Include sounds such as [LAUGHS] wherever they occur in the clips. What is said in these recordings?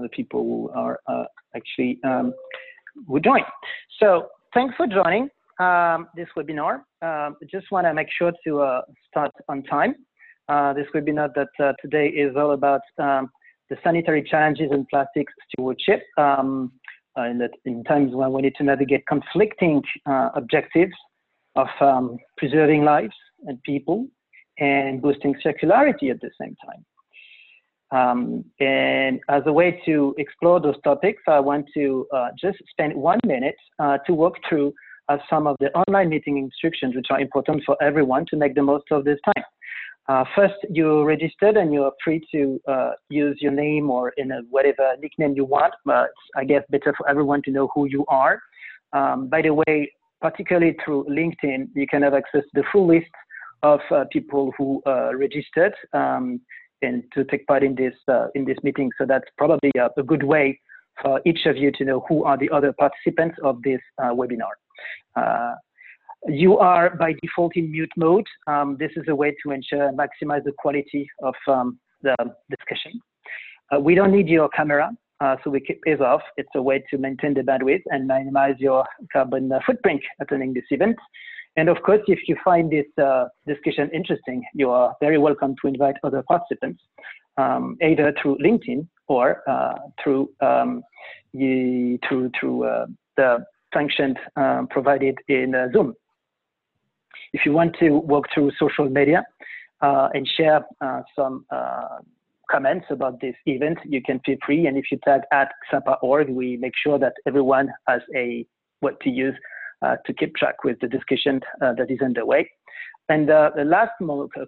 the people who are actually um, who join. So thanks for joining um, this webinar. Um, just want to make sure to start on time. this webinar that today is all about um, the sanitary challenges in plastics stewardship um, uh, in, in, times when we need to navigate conflicting uh, objectives of um, preserving lives and people and boosting circularity at the same time. Um, and as a way to explore those topics, I want to uh, just spend one minute uh, to walk through uh, some of the online meeting instructions, which are important for everyone to make the most of this time. Uh, first, you're registered and you're free to uh, use your name or in a whatever nickname you want, but I guess better for everyone to know who you are. Um, by the way, particularly through LinkedIn, you can have access to the full list of uh, people who registered um, and to take part in this uh, in this meeting. So that's probably a, a, good way for each of you to know who are the other participants of this uh, webinar. You are by default in mute mode. Um, this is a way to ensure and maximize the quality of um, the discussion. Uh, we don't need your camera, uh, so we keep it off. It's a way to maintain the bandwidth and minimize your carbon uh, footprint attending this event. And of course, if you find this uh, discussion interesting, you are very welcome to invite other participants, um, either through LinkedIn or uh, through um, through through uh, the function um, provided in Zoom. If you want to walk through social media uh, and share uh, some uh, comments about this event, you can feel free. And if you tag at xapa.org, we make sure that everyone has a what to use uh, to keep track with the discussion uh, that is underway. And uh, the last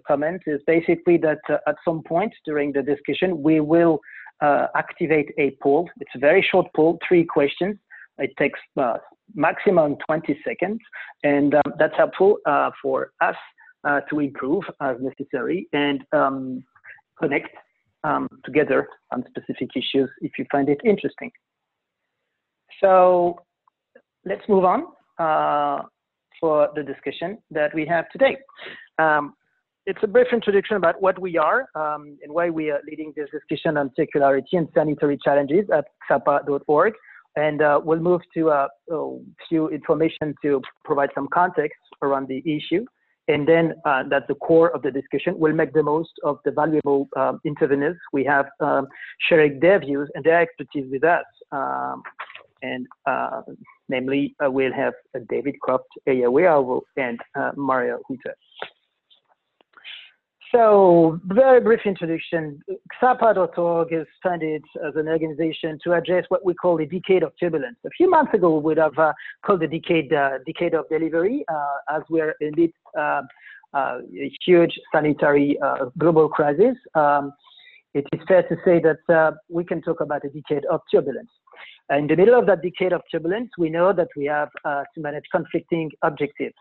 comment is basically that at some point during the discussion, we will activate a poll. It's a very short poll, three questions. It takes uh, maximum 20 seconds, and um, that's helpful uh, for us uh, to improve as necessary and um, connect um, together on specific issues if you find it interesting. So let's move on uh, for the discussion that we have today. Um, it's a brief introduction about what we are um, and why we are leading this discussion on circularity and sanitary challenges at xapa.org. And uh, we'll move to uh, a few information to provide some context around the issue. And then uh, that's the core of the discussion. We'll make the most of the valuable um, interveners we have um, sharing their views and their expertise with us. Um, and uh, namely, uh, we'll have uh, David Croft, Aya Ayawe and Mario Hutter. So, very brief introduction. Xapa.org is funded as an organization to address what we call the decade of turbulence. A few months ago, we would have uh, called the decade uh, decade of delivery, uh, as we're uh, uh, huge sanitary uh, global crisis. Um, it is fair to say that we can talk about a decade of turbulence. In the middle of that decade of turbulence, we know that we have to manage conflicting objectives.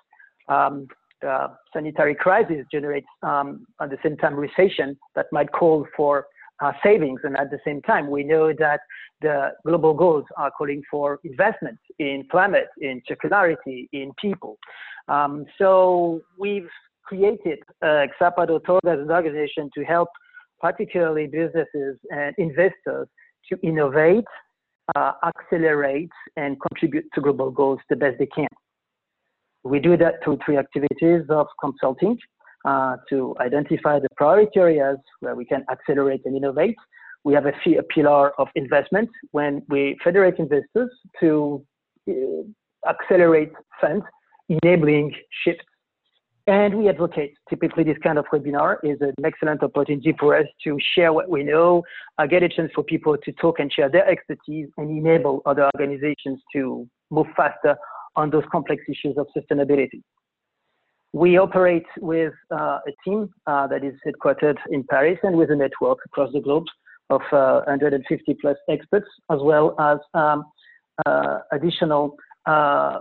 Um, uh, sanitary crisis generates um, at the same time recession that might call for uh, savings. And at the same time, we know that the global goals are calling for investments in climate, in circularity, in people. Um, so we've created uh, Xapa.org as an organization to help particularly businesses and investors to innovate, uh, accelerate, and contribute to global goals the best they can. We do that through three activities of consulting uh, to identify the priority areas where we can accelerate and innovate. We have a, pillar of investment when we federate investors to uh, accelerate funds, enabling shifts. And we advocate. Typically, this kind of webinar is an excellent opportunity for us to share what we know, uh, get a chance for people to talk and share their expertise, and enable other organizations to move faster on those complex issues of sustainability. We operate with uh, a team uh, that is headquartered in Paris and with a network across the globe of uh, 150 plus experts, as well as um, uh, additional uh,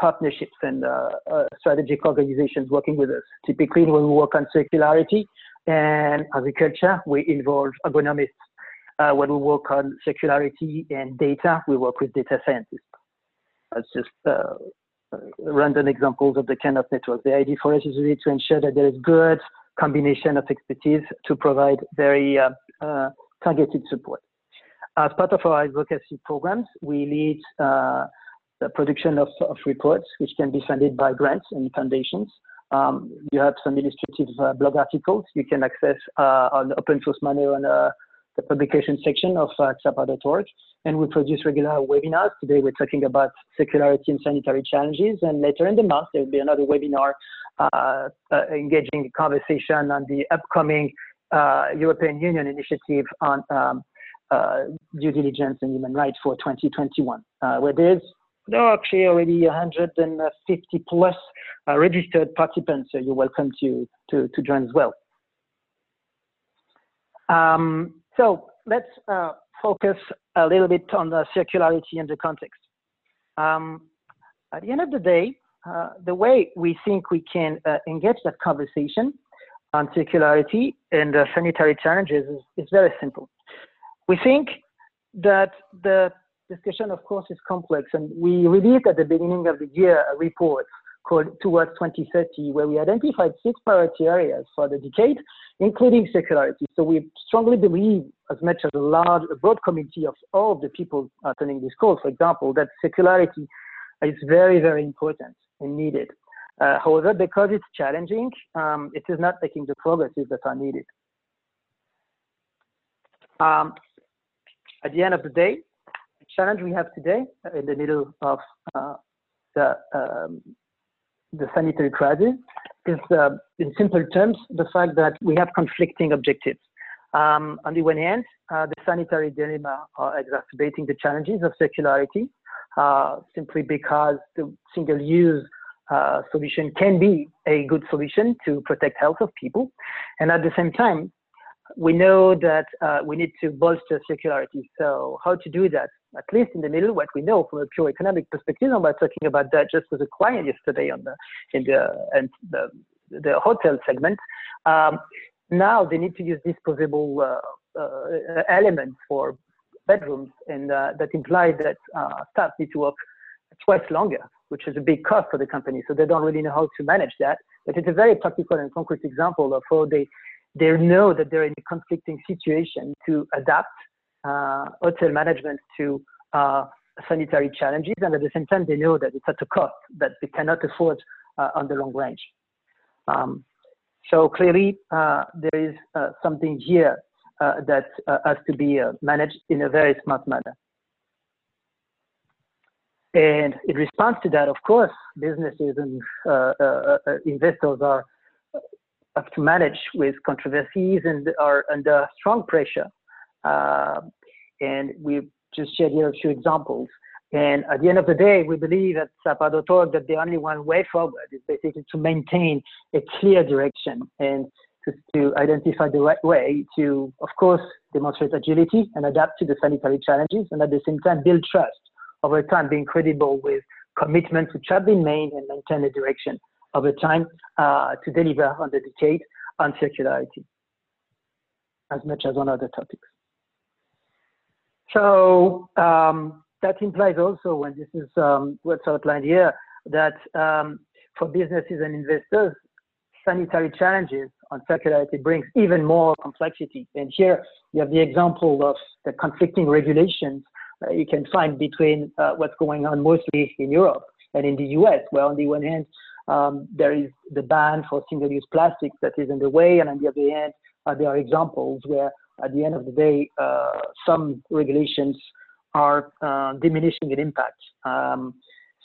partnerships and uh, strategic organizations working with us. Typically, when we work on circularity and agriculture, we involve agronomists. when we work on circularity and data, we work with data scientists. That's just uh, uh, random examples of the kind of network. The idea for us is really to ensure that there is good combination of expertise to provide very uh, uh, targeted support. as part of our advocacy programs, we lead uh, the production of, of, reports, which can be funded by grants and foundations. Um, you have some illustrative uh, blog articles you can access uh, on open source manner on uh, the publication section of uh, xapa.org. And we produce regular webinars. Today we're talking about circularity and sanitary challenges. And later in the month, there will be another webinar uh, uh, engaging conversation on the upcoming uh, European Union initiative on um, due diligence and human rights for 2021, uh, where there's there are actually already 150 plus uh, registered participants, so you're welcome to, to, to join as well. Um, so let's uh, focus a little bit on the circularity and the context. Um, at the end of the day, uh, the way we think we can uh, engage that conversation on circularity and sanitary challenges is, is very simple. We think that the discussion, of course, is complex, and we released at the beginning of the year a report called Towards 2030, where we identified six priority areas for the decade, including circularity. So we strongly believe, as much as a large, a broad community of all of the people attending this call, for example, that circularity is very, very important and needed. Uh, however, because it's challenging, um, it is not making the progresses that are needed. Um, at the end of the day, challenge we have today in the middle of uh, the um, the sanitary crisis is, uh, in simple terms, the fact that we have conflicting objectives. Um, on the one hand, uh, the sanitary dilemma are exacerbating the challenges of circularity, uh, simply because the single-use uh, solution can be a good solution to protect health of people. And at the same time, we know that uh, we need to bolster circularity. So how to do that? At least in the middle, what we know from a pure economic perspective, and we're talking about that just with a client yesterday on the in the and the, the hotel segment. Um, now they need to use disposable uh, uh, elements for bedrooms, and uh, that implies that uh, staff need to work twice longer, which is a big cost for the company. So they don't really know how to manage that. But it's a very practical and concrete example of how they they know that they're in a conflicting situation to adapt uh, hotel management to uh, sanitary challenges, and at the same time, they know that it's at a cost that they cannot afford uh, on the long range. Um, so clearly, uh, there is uh, something here uh, that has to be managed in a very smart manner. And in response to that, of course, businesses and investors are have to manage with controversies and are under strong pressure. Uh, and we've just shared here a few examples. And at the end of the day, we believe at xapa.org that the only one way forward is basically to maintain a clear direction and to, to identify the right way to, of course, demonstrate agility and adapt to the sanitary challenges, and at the same time build trust over time, being credible with commitments which have been made and maintain a direction over time uh, to deliver on the decade on circularity as much as on other topics. So um, that implies also, when this is um, what's outlined here, that um, for businesses and investors, sanitary challenges on circularity brings even more complexity. And here you have the example of the conflicting regulations uh, you can find between uh, what's going on mostly in Europe and in the US, where on the one hand, um, there is the ban for single-use plastics that is in the way, and on the other hand, uh, there are examples where, at the end of the day, uh, some regulations are uh, diminishing in impact. Um,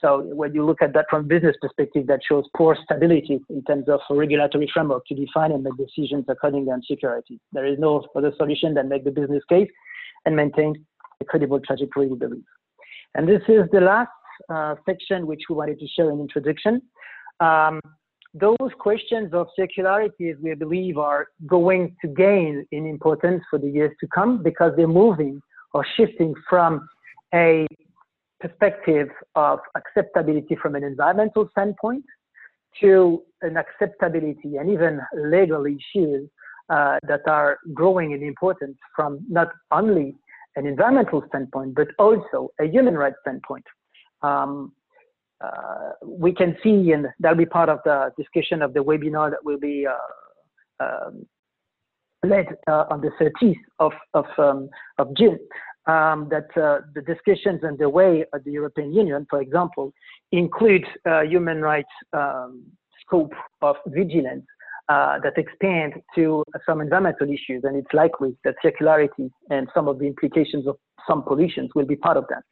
so when you look at that from a business perspective, that shows poor stability in terms of a regulatory framework to define and make decisions according to security. There is no other solution than make the business case and maintain a credible trajectory, we believe. And this is the last uh, section which we wanted to share in introduction. Um, those questions of circularity, we believe, are going to gain in importance for the years to come because they're moving or shifting from a perspective of acceptability from an environmental standpoint to an acceptability and even legal issues uh, that are growing in importance from not only an environmental standpoint, but also a human rights standpoint. Um, uh, we can see, and that'll be part of the discussion of the webinar that will be uh, um, led uh, on the 30th of, of, um, of June. um, that uh, the discussions underway at the European Union, for example, include uh, human rights um, scope of vigilance uh, that expand to some environmental issues, and it's likely that circularity and some of the implications of some pollutions will be part of that.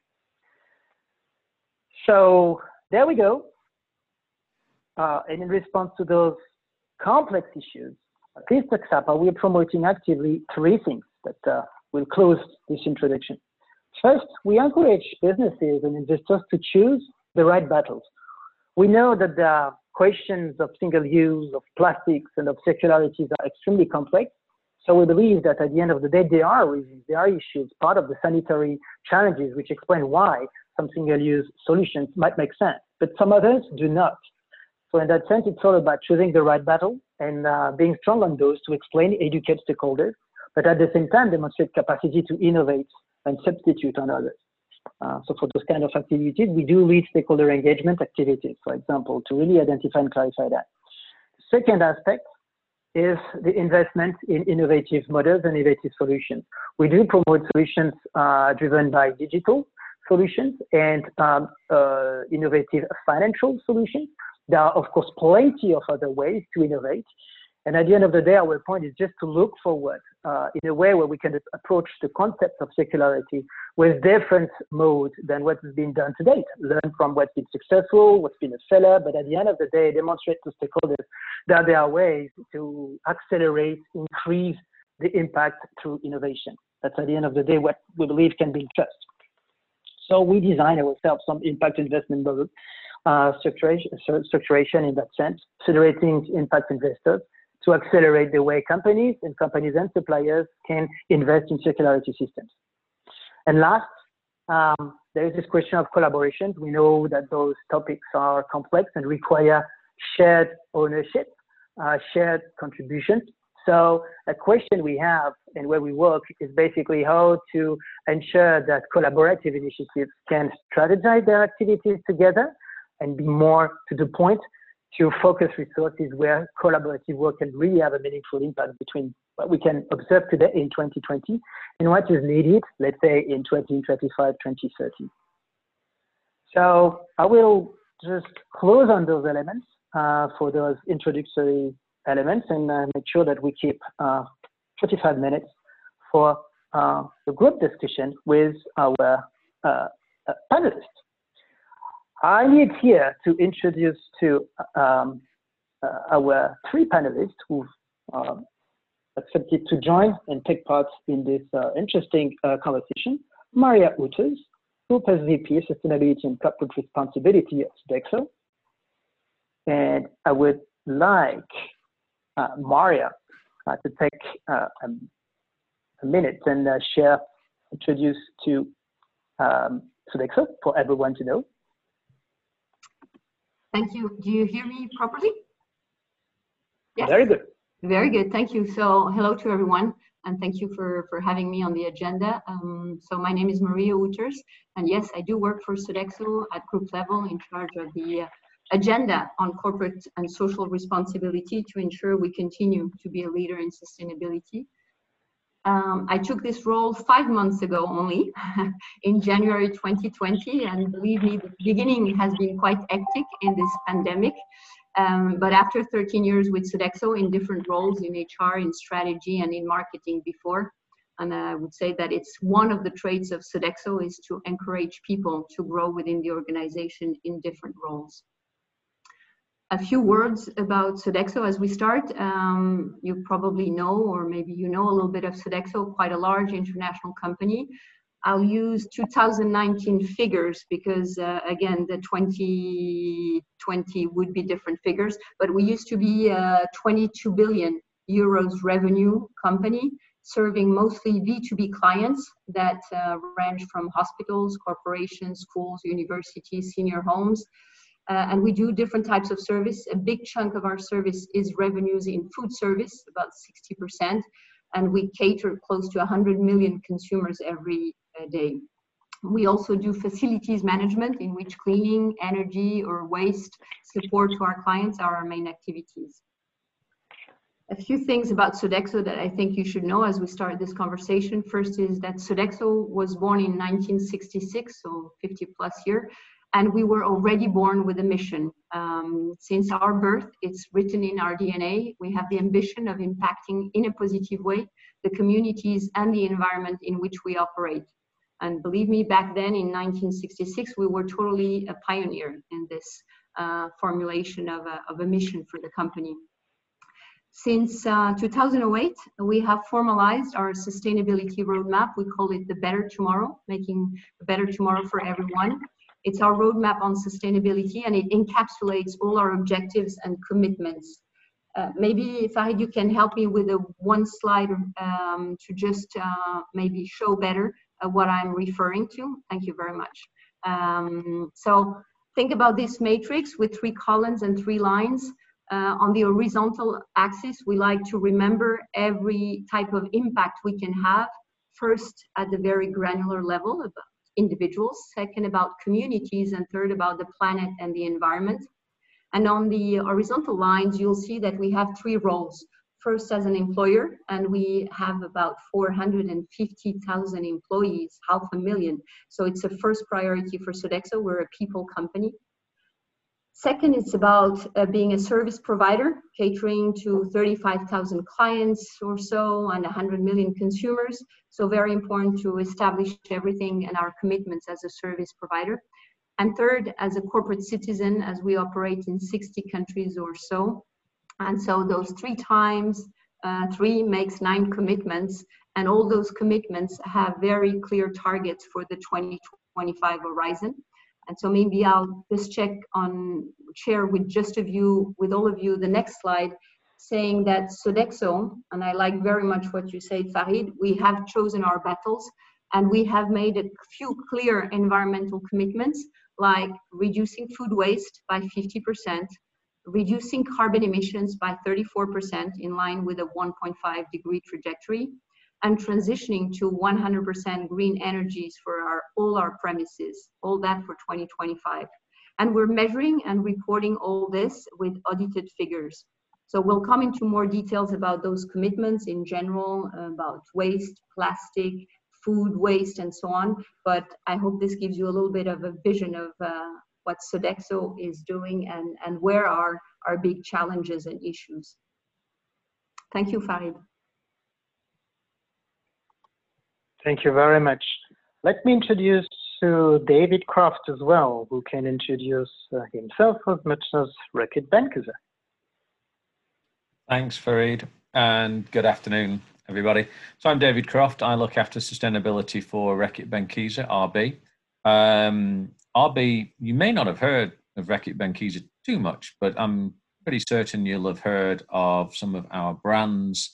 So there we go. Uh, and in response to those complex issues, at least at XAPA, we are promoting actively three things that uh, will close this introduction. First, we encourage businesses and investors to choose the right battles. We know that the questions of single use, of plastics, and of circularities are extremely complex. So we believe that at the end of the day, there are reasons, there are issues, part of the sanitary challenges, which explain why some single-use solutions might make sense, but some others do not. So in that sense, it's all about choosing the right battle and uh, being strong on those to explain, educate stakeholders, but at the same time demonstrate capacity to innovate and substitute on others. Uh, so for those kind of activities, we do lead stakeholder engagement activities, for example, to really identify and clarify that. Second aspect is the investment in innovative models and innovative solutions. We do promote solutions uh, driven by digital solutions and um, uh, innovative financial solutions. There are, of course, plenty of other ways to innovate. And at the end of the day, our point is just to look forward uh, in a way where we can approach the concept of circularity with different modes than what has been done to date. Learn from what's been successful, what's been a seller, but at the end of the day, demonstrate to stakeholders that there are ways to accelerate, increase the impact through innovation. That's at the end of the day what we believe can be trust. So we design ourselves some impact investment model uh, structuration, structuration in that sense, federating impact investors to accelerate the way companies and companies and suppliers can invest in circularity systems. And last, um, there is this question of collaborations. We know that those topics are complex and require shared ownership, uh, shared contributions. So a question we have and where we work is basically how to ensure that collaborative initiatives can strategize their activities together and be more to the point to focus resources where collaborative work can really have a meaningful impact between what we can observe today in 2020 and what is needed, let's say, in 2025, 2030. So I will just close on those elements uh, for those introductory elements and uh, make sure that we keep uh, 45 minutes for uh, the group discussion with our panelists. I need here to introduce to um, our three panelists who've um, accepted to join and take part in this uh, interesting uh, conversation. Maria Utters, Group SVP, Sustainability and Corporate Responsibility at Sodexo. And I would like Maria uh, to take uh, a minute and share, introduce to um, Sodexo for everyone to know. Thank you. Do you hear me properly? Yes. Very good. Very good. Thank you. So hello to everyone and thank you for, for having me on the agenda. Um, so my name is Maria Uters, and yes, I do work for Sodexo at group level in charge of the uh, agenda on corporate and social responsibility to ensure we continue to be a leader in sustainability. Um, I took this role five months ago only, [LAUGHS] in January 2020, and believe me, the beginning has been quite hectic in this pandemic. Um, but after 13 years with Sodexo in different roles in HR, in strategy, and in marketing before, and I would say that it's one of the traits of Sodexo is to encourage people to grow within the organization in different roles a few words about Sodexo as we start. Um, you probably know, or maybe you know a little bit of Sodexo, quite a large international company. I'll use 2019 figures because, uh, again, the 2020 would be different figures, but we used to be a 22 billion euros revenue company serving mostly B2B clients that uh, range from hospitals, corporations, schools, universities, senior homes, uh, and we do different types of service. A big chunk of our service is revenues in food service, about 60%, and we cater close to 100 million consumers every uh, day. We also do facilities management in which cleaning, energy, or waste support to our clients are our main activities. a few things about Sodexo that I think you should know as we start this conversation. First is that Sodexo was born in 1966, so 50 plus year, and we were already born with a mission. Um, since our birth, it's written in our DNA. We have the ambition of impacting in a positive way the communities and the environment in which we operate. And believe me, back then in 1966, we were totally a pioneer in this uh, formulation of a, of a mission for the company. Since uh, 2008, we have formalized our sustainability roadmap. We call it the Better Tomorrow, making a better tomorrow for everyone. It's our roadmap on sustainability and it encapsulates all our objectives and commitments. Uh, maybe Farid, you can help me with a one slide um, to just uh, maybe show better uh, what I'm referring to. Thank you very much. Um, so think about this matrix with three columns and three lines. Uh, on the horizontal axis, we like to remember every type of impact we can have. First, at the very granular level, individuals, second about communities, and third about the planet and the environment. And on the horizontal lines, you'll see that we have three roles. First, as an employer, and we have about 450,000 employees, half a million. So it's a first priority for Sodexo. We're a people company. Second, it's about uh, being a service provider, catering to 35,000 clients or so and 100 million consumers. So very important to establish everything and our commitments as a service provider. And third, as a corporate citizen, as we operate in 60 countries or so. And so those three times, uh, three makes nine commitments. And all those commitments have very clear targets for the 2025 horizon. And so maybe I'll just check on, share with just of you, with all of you, the next slide, saying that Sodexo, and I like very much what you said, Farid, we have chosen our battles and we have made a few clear environmental commitments like reducing food waste by 50%, reducing carbon emissions by 34% in line with a 1.5 degree trajectory, and transitioning to 100% green energies for our, all our premises, all that for 2025. And we're measuring and reporting all this with audited figures. So we'll come into more details about those commitments in general, about waste, plastic, food waste, and so on. But I hope this gives you a little bit of a vision of uh, what Sodexo is doing and, and where are our big challenges and issues. Thank you, Farid. Thank you very much. Let me introduce to David Croft as well, who can introduce uh, himself as much as Reckitt Benckiser. Thanks, Farid, and good afternoon, everybody. So I'm David Croft. I look after sustainability for Reckitt Benckiser, RB. Um, RB, you may not have heard of Reckitt Benckiser too much, but I'm pretty certain you'll have heard of some of our brands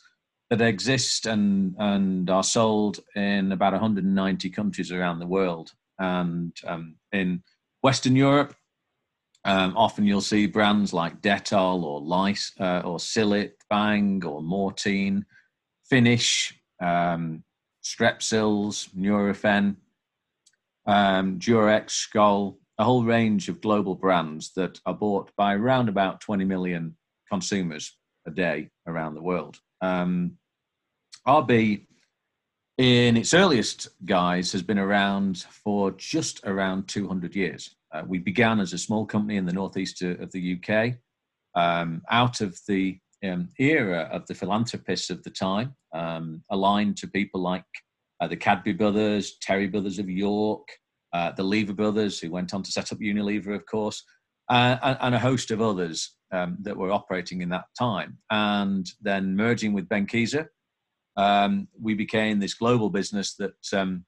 that exist and, and are sold in about 190 countries around the world. And um, in Western Europe, um, often you'll see brands like Dettol or Lysol uh, or Cillit, Bang or Mortein, Finish, um, Strepsils, Nurofen, um, Durex, Scholl, a whole range of global brands that are bought by around about 20 million consumers a day around the world. Um, RB, in its earliest guise, has been around for just around 200 years. Uh, we began as a small company in the northeast of the UK, um, out of the um, era of the philanthropists of the time, um, aligned to people like uh, the Cadbury brothers, Terry brothers of York, uh, the Lever brothers, who went on to set up Unilever, of course, uh, and, and, a host of others um, that were operating in that time. And then merging with Benckiser, um, we became this global business that um,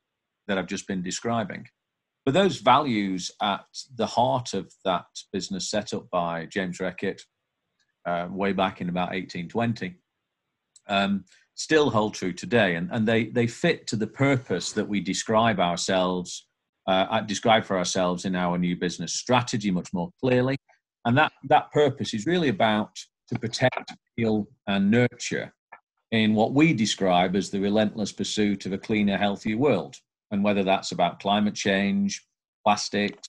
that I've just been describing. But those values at the heart of that business set up by James Reckitt uh, way back in about 1820 um, still hold true today, and, and they they fit to the purpose that we describe ourselves uh, describe for ourselves in our new business strategy much more clearly. And that that purpose is really about to protect, heal, and nurture in what we describe as the relentless pursuit of a cleaner, healthier world. And whether that's about climate change, plastics,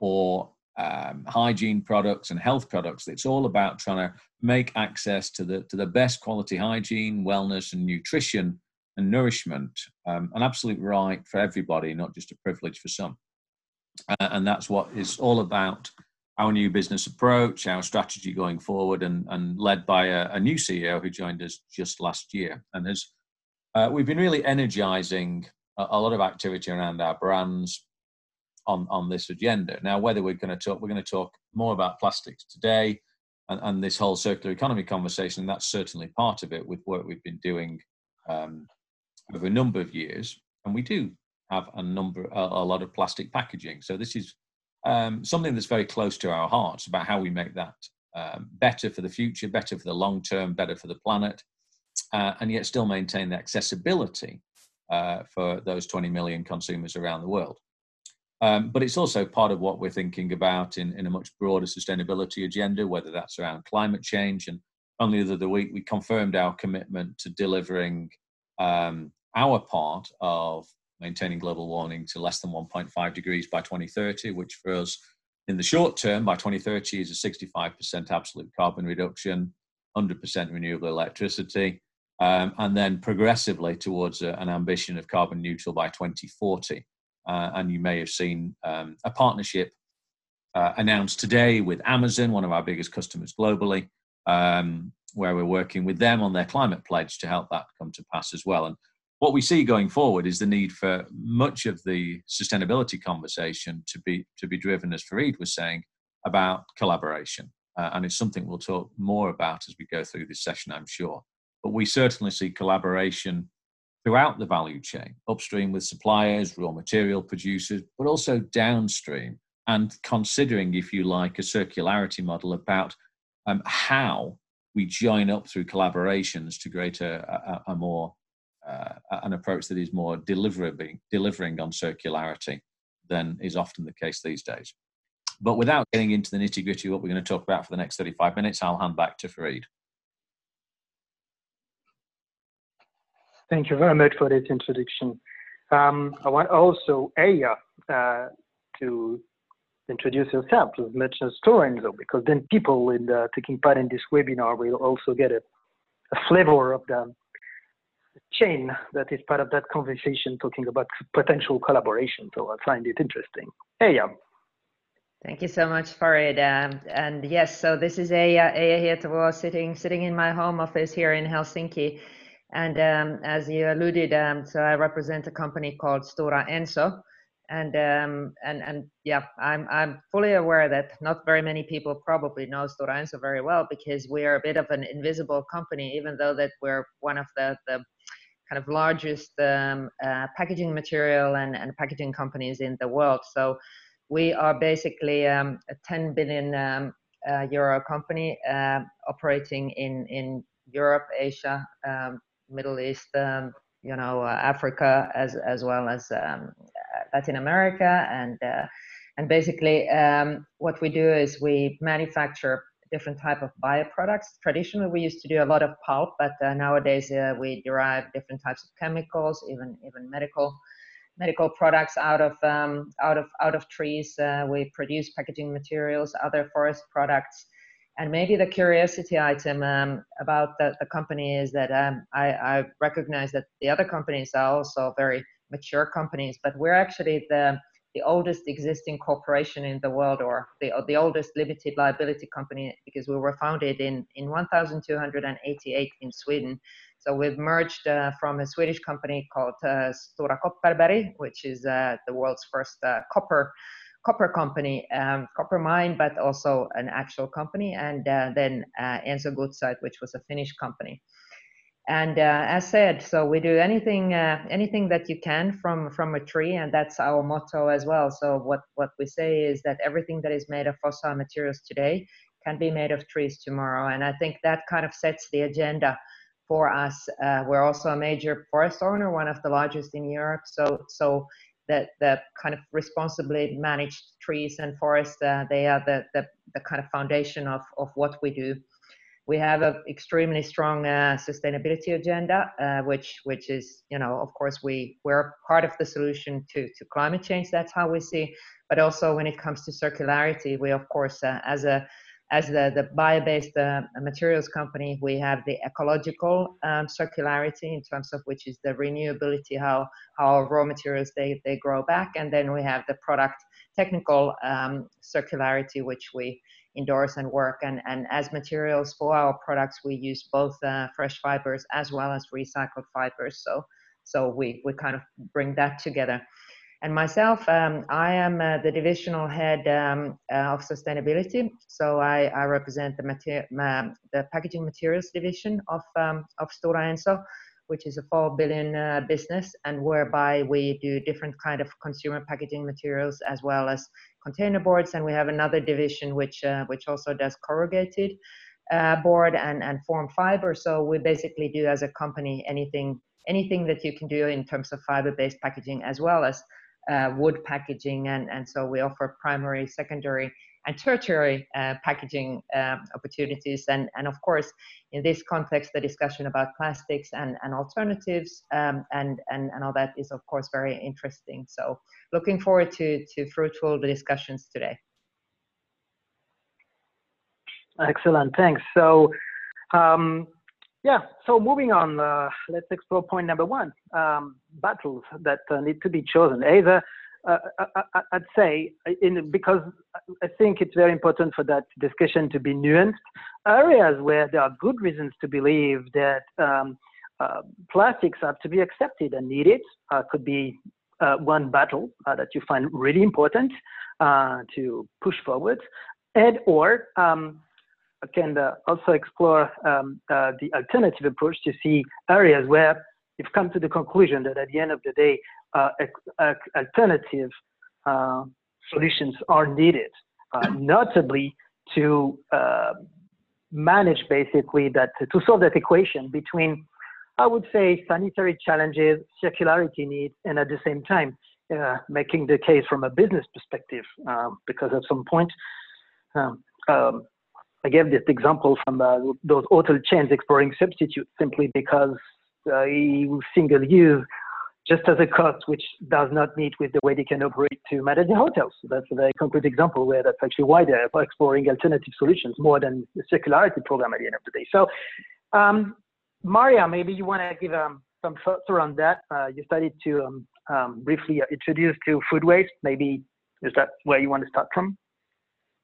or um, hygiene products and health products. It's all about trying to make access to the to the best quality hygiene, wellness, and nutrition and nourishment um, an absolute right for everybody, not just a privilege for some. Uh, and that's what it's all about our new business approach, our strategy going forward, and, and led by a, a new CEO who joined us just last year. And has uh, we've been really energizing a, a lot of activity around our brands, on on this agenda. Now, whether we're going to talk, we're going to talk more about plastics today, and, and this whole circular economy conversation. That's certainly part of it with work we've been doing um, over a number of years, and we do have a number, a, a lot of plastic packaging. So this is um, something that's very close to our hearts about how we make that um, better for the future, better for the long term, better for the planet, uh, and yet still maintain the accessibility uh, for those 20 million consumers around the world. Um, but it's also part of what we're thinking about in, in a much broader sustainability agenda, whether that's around climate change. And only the other week, we confirmed our commitment to delivering um, our part of maintaining global warming to less than 1.5 degrees by 2030, which for us in the short term by 2030 is a 65% absolute carbon reduction, 100% renewable electricity, um, and then progressively towards a, an ambition of carbon neutral by 2040. Uh, and you may have seen um, a partnership uh, announced today with Amazon, one of our biggest customers globally, um, where we're working with them on their climate pledge to help that come to pass as well. And what we see going forward is the need for much of the sustainability conversation to be to be driven, as Farid was saying, about collaboration. Uh, and it's something we'll talk more about as we go through this session, I'm sure. But we certainly see collaboration throughout the value chain, upstream with suppliers, raw material producers, but also downstream, and considering, if you like, a circularity model about um, how we join up through collaborations to create a, a, a more uh, an approach that is more delivering delivering on circularity than is often the case these days. But without getting into the nitty gritty, what we're going to talk about for the next 35 minutes, I'll hand back to Farid. Thank you very much for this introduction. Um, I want also Aya uh, to introduce yourself as much as Stora because then people in the, taking part in this webinar will also get a, a flavor of the chain that is part of that conversation talking about potential collaboration. So I find it interesting. Hey, Aya. Thank you so much, Farid. Um, and yes, so this is Aya, Aya Hietavo sitting, sitting in my home office here in Helsinki. And um, as you alluded, um, so I represent a company called Stora Enso, and um, and and yeah, I'm I'm fully aware that not very many people probably know Stora Enso very well because we are a bit of an invisible company, even though that we're one of the the kind of largest um, uh, packaging material and, and packaging companies in the world. So we are basically um, a 10 billion um, uh, euro company uh, operating in in Europe, Asia, um, Middle East, um, you know, uh, Africa, as as well as um, Latin America, and uh, and basically what we do is we manufacture different type of bioproducts. Traditionally, we used to do a lot of pulp, but uh, nowadays uh, we derive different types of chemicals, even even medical medical products out of um, out of out of trees. Uh, we produce packaging materials, other forest products, and maybe the curiosity item um, about the, the company is that um, I, I, recognize that the other companies are also very mature companies, but we're actually the, the oldest existing corporation in the world or the, the oldest limited liability company because we were founded in, in 1288 in Sweden. So we've merged uh, from a Swedish company called uh, Stora Kopparberg, which is uh, the world's first uh, copper copper company, um, copper mine, but also an actual company, and uh, then uh, Enso Gutzeit, which was a Finnish company. And uh, as said, so we do anything uh, anything that you can from from a tree, and that's our motto as well. So what what we say is that everything that is made of fossil materials today can be made of trees tomorrow, and I think that kind of sets the agenda for us. Uh, we're also a major forest owner, one of the largest in Europe. So so that the kind of responsibly managed trees and forests, uh, they are the, the, the, kind of foundation of, of what we do. We have an extremely strong uh, sustainability agenda, uh, which which is, you know, of course, we we're part of the solution to to climate change. That's how we see. but also when it comes to circularity, we of course, uh, as a as the, the bio-based uh, materials company, we have the ecological um, circularity in terms of which is the renewability, how how raw materials they, they grow back, and then we have the product technical um, circularity, which we endorse and work. And, and as materials for our products, we use both uh, fresh fibers as well as recycled fibers. So so we we kind of bring that together. And myself, um, I am uh, the divisional head um, uh, of sustainability. So I, I represent the, mater- the packaging materials division of, um, of Stora Enso, which is a four billion uh, business, and whereby we do different kind of consumer packaging materials as well as container boards. And we have another division which uh, which also does corrugated uh, board and and form fiber. So we basically do as a company anything anything that you can do in terms of fiber-based packaging as well as uh, wood packaging, and, and so we offer primary, secondary, and tertiary uh, packaging um, opportunities. And, and of course, in this context, the discussion about plastics and, and alternatives um, and, and, and all that is, of course, very interesting. So looking forward to, to fruitful discussions today. Excellent, thanks. So um, yeah, so moving on, uh, let's explore point number one, um, battles that uh, need to be chosen. Either, uh, I, uh, uh, I'd say, in, because I think it's very important for that discussion to be nuanced, areas where there are good reasons to believe that um, uh, plastics have to be accepted and needed could be one battle that you find really important to push forward, and or um, can uh, also explore um, uh, the alternative approach to see areas where you've come to the conclusion that at the end of the day, uh, alternative uh, solutions are needed, uh, notably to uh, manage basically that, to solve that equation between, I would say, sanitary challenges, circularity needs, and at the same time, making the case from a business perspective, because at some point, um, um, I gave this example from uh, those hotel chains exploring substitutes simply because uh, single use just as a cost which does not meet with the way they can operate to manage the hotels. So that's a very concrete example where that's actually why they're exploring alternative solutions more than the circularity program at the end of the day. So, um, Maria, maybe you want to give um, some thoughts around that. Uh, you started to um, um briefly introduce to food waste. Maybe is that where you want to start from?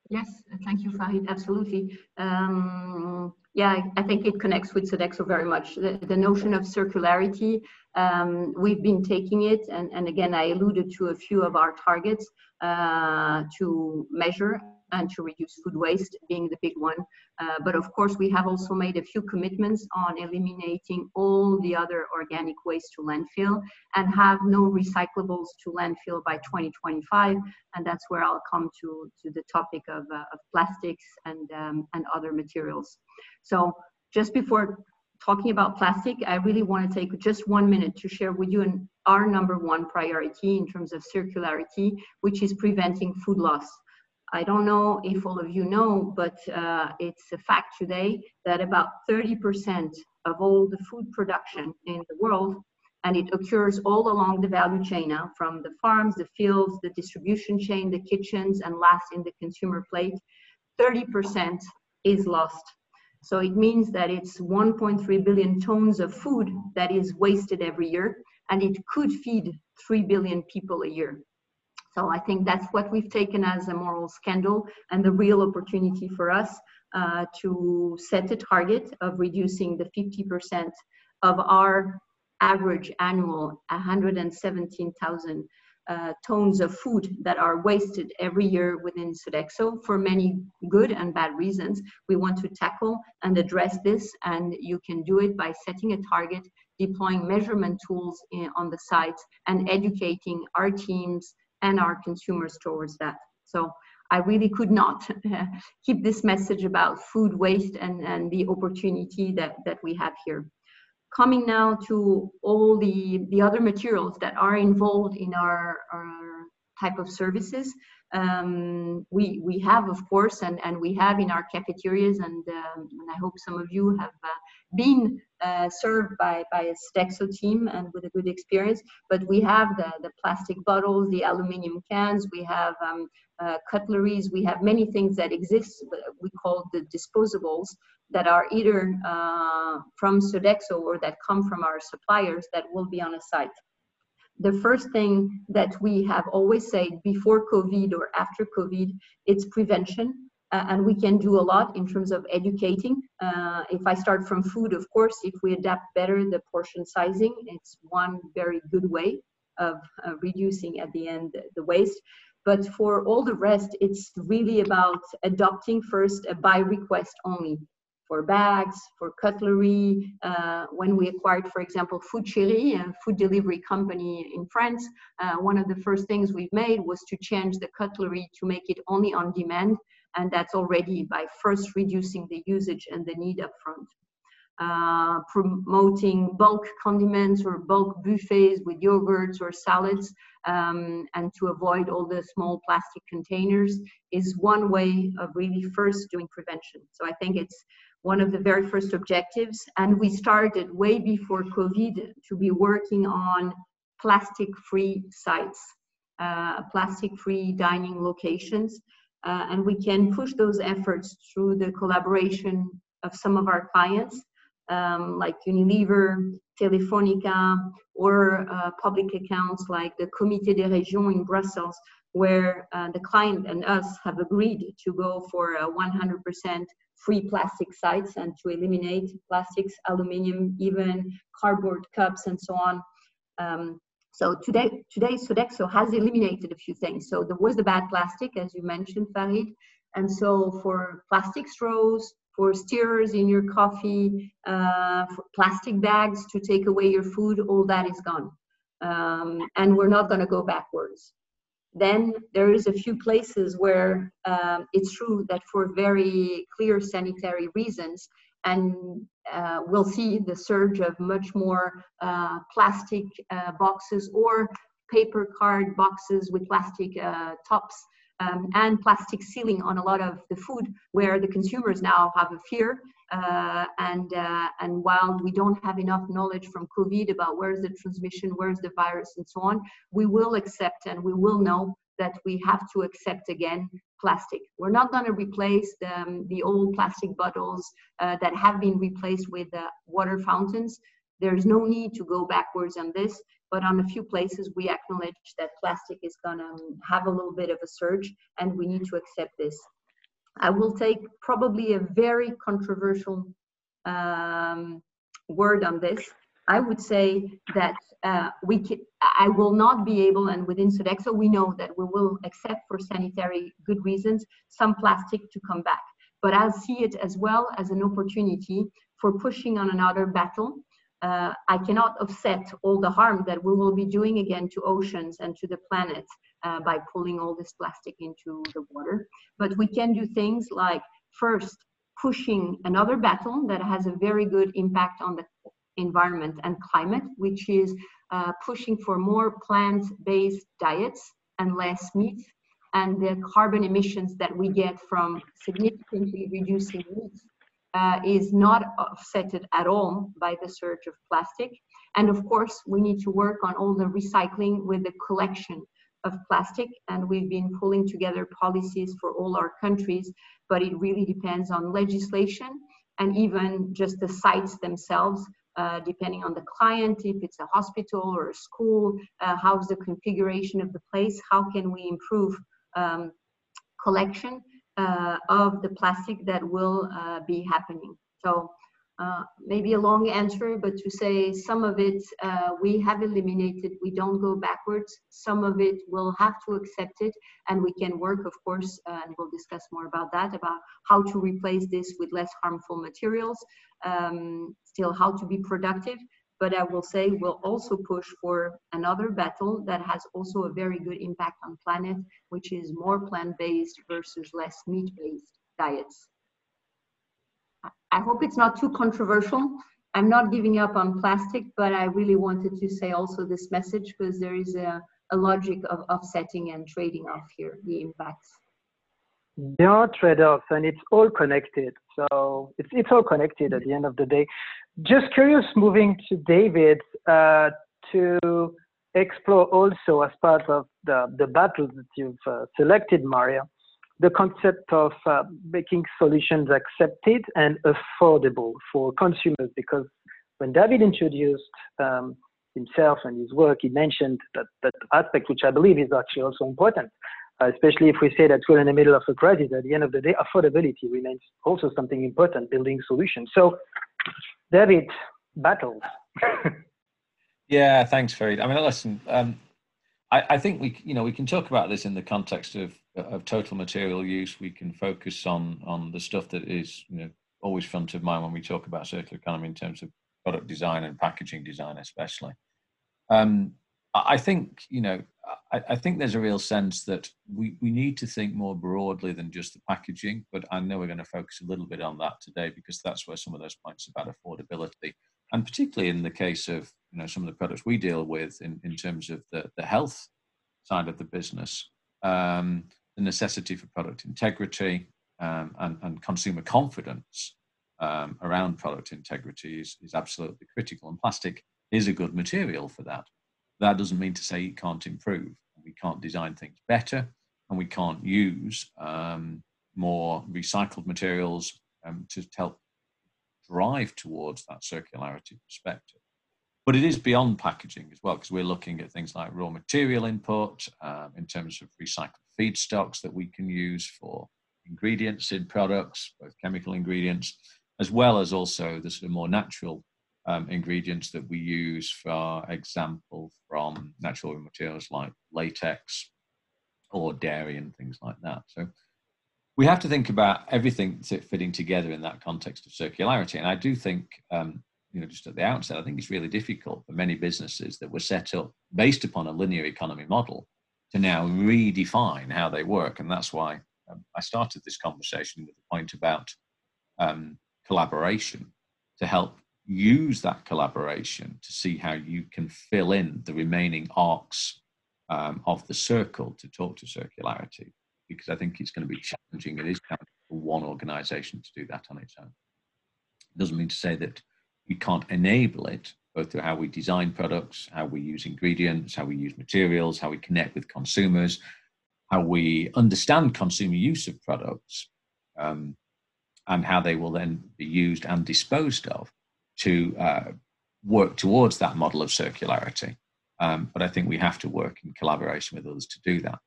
Yes, thank you, Farid. Absolutely. Um, yeah, I think it connects with Sodexo very much. The, the notion of circularity, um, we've been taking it, and, and again, I alluded to a few of our targets uh, to measure and to reduce food waste being the big one. Uh, but of course, we have also made a few commitments on eliminating all the other organic waste to landfill and have no recyclables to landfill by 2025. And that's where I'll come to, to the topic of, uh, of plastics and, um, and other materials. So just before talking about plastic, I really want to take just one minute to share with you an, our number one priority in terms of circularity, which is preventing food loss. I don't know if all of you know, but uh, it's a fact today that about 30% of all the food production in the world, and it occurs all along the value chain now, from the farms, the fields, the distribution chain, the kitchens, and last in the consumer plate, 30% is lost. So it means that it's 1.3 billion tons of food that is wasted every year, and it could feed 3 billion people a year. So I think that's what we've taken as a moral scandal and the real opportunity for us uh, to set a target of reducing the 50% of our average annual 117,000 uh, tons of food that are wasted every year within Sodexo for many good and bad reasons. We want to tackle and address this, and you can do it by setting a target, deploying measurement tools in, on the site, and educating our teams and our consumers towards that. So I really could not [LAUGHS] keep this message about food waste and, and the opportunity that, that we have here. Coming now to all the, the other materials that are involved in our, our type of services. Um, we, we have, of course, and, and we have in our cafeterias, and, um, and I hope some of you have uh, been uh, served by, by a Sodexo team and with a good experience. But we have the, the plastic bottles, the aluminum cans, we have um, uh, cutleries, we have many things that exist, we call the disposables, that are either uh, from Sodexo or that come from our suppliers that will be on a site. The first thing that we have always said before COVID or after COVID, it's prevention. Uh, and we can do a lot in terms of educating. Uh, if I start from food, of course, if we adapt better the portion sizing, it's one very good way of uh, reducing at the end the waste. But for all the rest, it's really about adopting first a by request only for bags, for cutlery. Uh, when we acquired, for example, Food Chéri, a food delivery company in France, uh, one of the first things we've made was to change the cutlery to make it only on demand. And that's already by first reducing the usage and the need upfront. Uh, promoting bulk condiments or bulk buffets with yogurts or salads um, and to avoid all the small plastic containers is one way of really first doing prevention. So I think it's one of the very first objectives. And we started way before COVID to be working on plastic free sites, uh, plastic free dining locations. Uh, and we can push those efforts through the collaboration of some of our clients, um, like Unilever, Telefonica, or uh, public accounts like the Comité des Régions in Brussels, where uh, the client and us have agreed to go for a 100% free plastic sites and to eliminate plastics, aluminium, even cardboard cups and so on. Um, so today, today Sodexo has eliminated a few things. So there was the bad plastic, as you mentioned, Farid. And so for plastic straws, for stirrers in your coffee, uh, for plastic bags to take away your food, all that is gone. Um, and we're not going to go backwards. Then there is a few places where um, it's true that for very clear sanitary reasons, and uh, we'll see the surge of much more uh, plastic uh, boxes or paper card boxes with plastic uh, tops um, and plastic sealing on a lot of the food where the consumers now have a fear uh, and uh, and while we don't have enough knowledge from covid about where's the transmission where's the virus and so on we will accept and we will know that we have to accept again plastic. We're not going to replace the, um, the old plastic bottles uh, that have been replaced with uh, water fountains. There's no need to go backwards on this but on a few places we acknowledge that plastic is going to have a little bit of a surge and we need to accept this. I will take probably a very controversial um, word on this i would say that uh, we can, i will not be able and within sodexo we know that we will accept for sanitary good reasons some plastic to come back but i see it as well as an opportunity for pushing on another battle uh, I cannot offset all the harm that we will be doing again to oceans and to the planet uh, by pulling all this plastic into the water. But we can do things like first pushing another battle that has a very good impact on the environment and climate, which is uh, pushing for more plant-based diets and less meat and the carbon emissions that we get from significantly reducing meat uh, is not offsetted at all by the surge of plastic. And of course, we need to work on all the recycling with the collection of plastic. And we've been pulling together policies for all our countries, but it really depends on legislation and even just the sites themselves. Uh, depending on the client, if it's a hospital or a school, uh, how's the configuration of the place, how can we improve um, collection uh, of the plastic that will uh, be happening. So uh, maybe a long answer, but to say some of it uh, we have eliminated, we don't go backwards. Some of it we'll have to accept it, and we can work, of course, uh, and we'll discuss more about that, about how to replace this with less harmful materials, um, still how to be productive. But I will say we'll also push for another battle that has also a very good impact on planet, which is more plant-based versus less meat-based diets. I hope it's not too controversial. I'm not giving up on plastic, but I really wanted to say also this message because there is a, a logic of offsetting and trading off here, the impacts. there are trade-offs and it's all connected. So it's, it's all connected at the end of the day. Just curious, moving to David, uh, to explore also as part of the, the battles that you've uh, selected, Maria, the concept of uh, making solutions accepted and affordable for consumers. Because when David introduced um, himself and his work, he mentioned that, that aspect, which I believe is actually also important uh, especially if we say that we're in the middle of a crisis. At the end of the day, affordability remains also something important, building solutions. So, David, battles. [LAUGHS] yeah, thanks, Farid. I mean, listen, um, I, I, think we, you know, we can talk about this in the context of of total material use. We can focus on on the stuff that is, you know, always front of mind when we talk about circular economy in terms of product design and packaging design, especially. Um, I think, you know, I, I, think there's a real sense that we, we need to think more broadly than just the packaging, but I know we're going to focus a little bit on that today because that's where some of those points about affordability, and particularly in the case of you know some of the products we deal with in, in terms of the, the health side of the business, um, the necessity for product integrity um, and, and consumer confidence um, around product integrity is, is absolutely critical, and plastic is a good material for that. That doesn't mean to say it can't improve. We can't design things better, and we can't use um, more recycled materials um, to help drive towards that circularity perspective. But it is beyond packaging as well, because we're looking at things like raw material input um, in terms of recycled feedstocks that we can use for ingredients in products, both chemical ingredients, as well as also the sort of more natural um, ingredients that we use, for example, from natural materials like latex or dairy and things like that. So we have to think about everything fitting together in that context of circularity. And I do think, um, you know, just at the outset, I think it's really difficult for many businesses that were set up based upon a linear economy model to now redefine how they work. And that's why um, I started this conversation with the point about um, collaboration to help use that collaboration to see how you can fill in the remaining arcs um, of the circle to talk to circularity because I think it's going to be challenging. It is challenging for one organization to do that on its own. It doesn't mean to say that we can't enable it, both through how we design products, how we use ingredients, how we use materials, how we connect with consumers, how we understand consumer use of products, um, and how they will then be used and disposed of to uh, work towards that model of circularity. Um, but I think we have to work in collaboration with others to do that.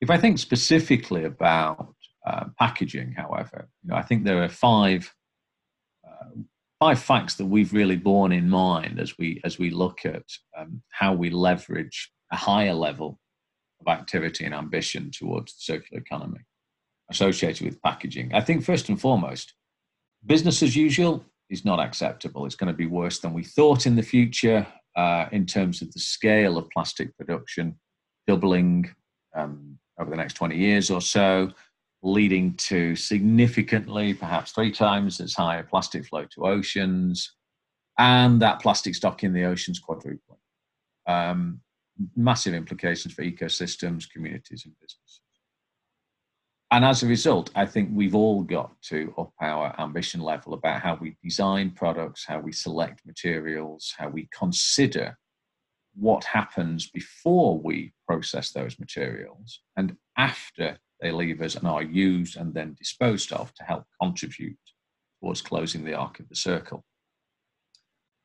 If I think specifically about uh, packaging, however, you know, I think there are five five facts that we've really borne in mind as we as we look at um, how we leverage a higher level of activity and ambition towards the circular economy associated with packaging. I think first and foremost, business as usual is not acceptable. It's going to be worse than we thought in the future uh, in terms of the scale of plastic production doubling um, over the next 20 years or so, leading to significantly, perhaps three times as high plastic flow to oceans, and that plastic stock in the oceans quadrupling. Um, massive implications for ecosystems, communities, and businesses. And as a result, I think we've all got to up our ambition level about how we design products, how we select materials, how we consider what happens before we process those materials and after they leave us and are used and then disposed of to help contribute towards closing the arc of the circle.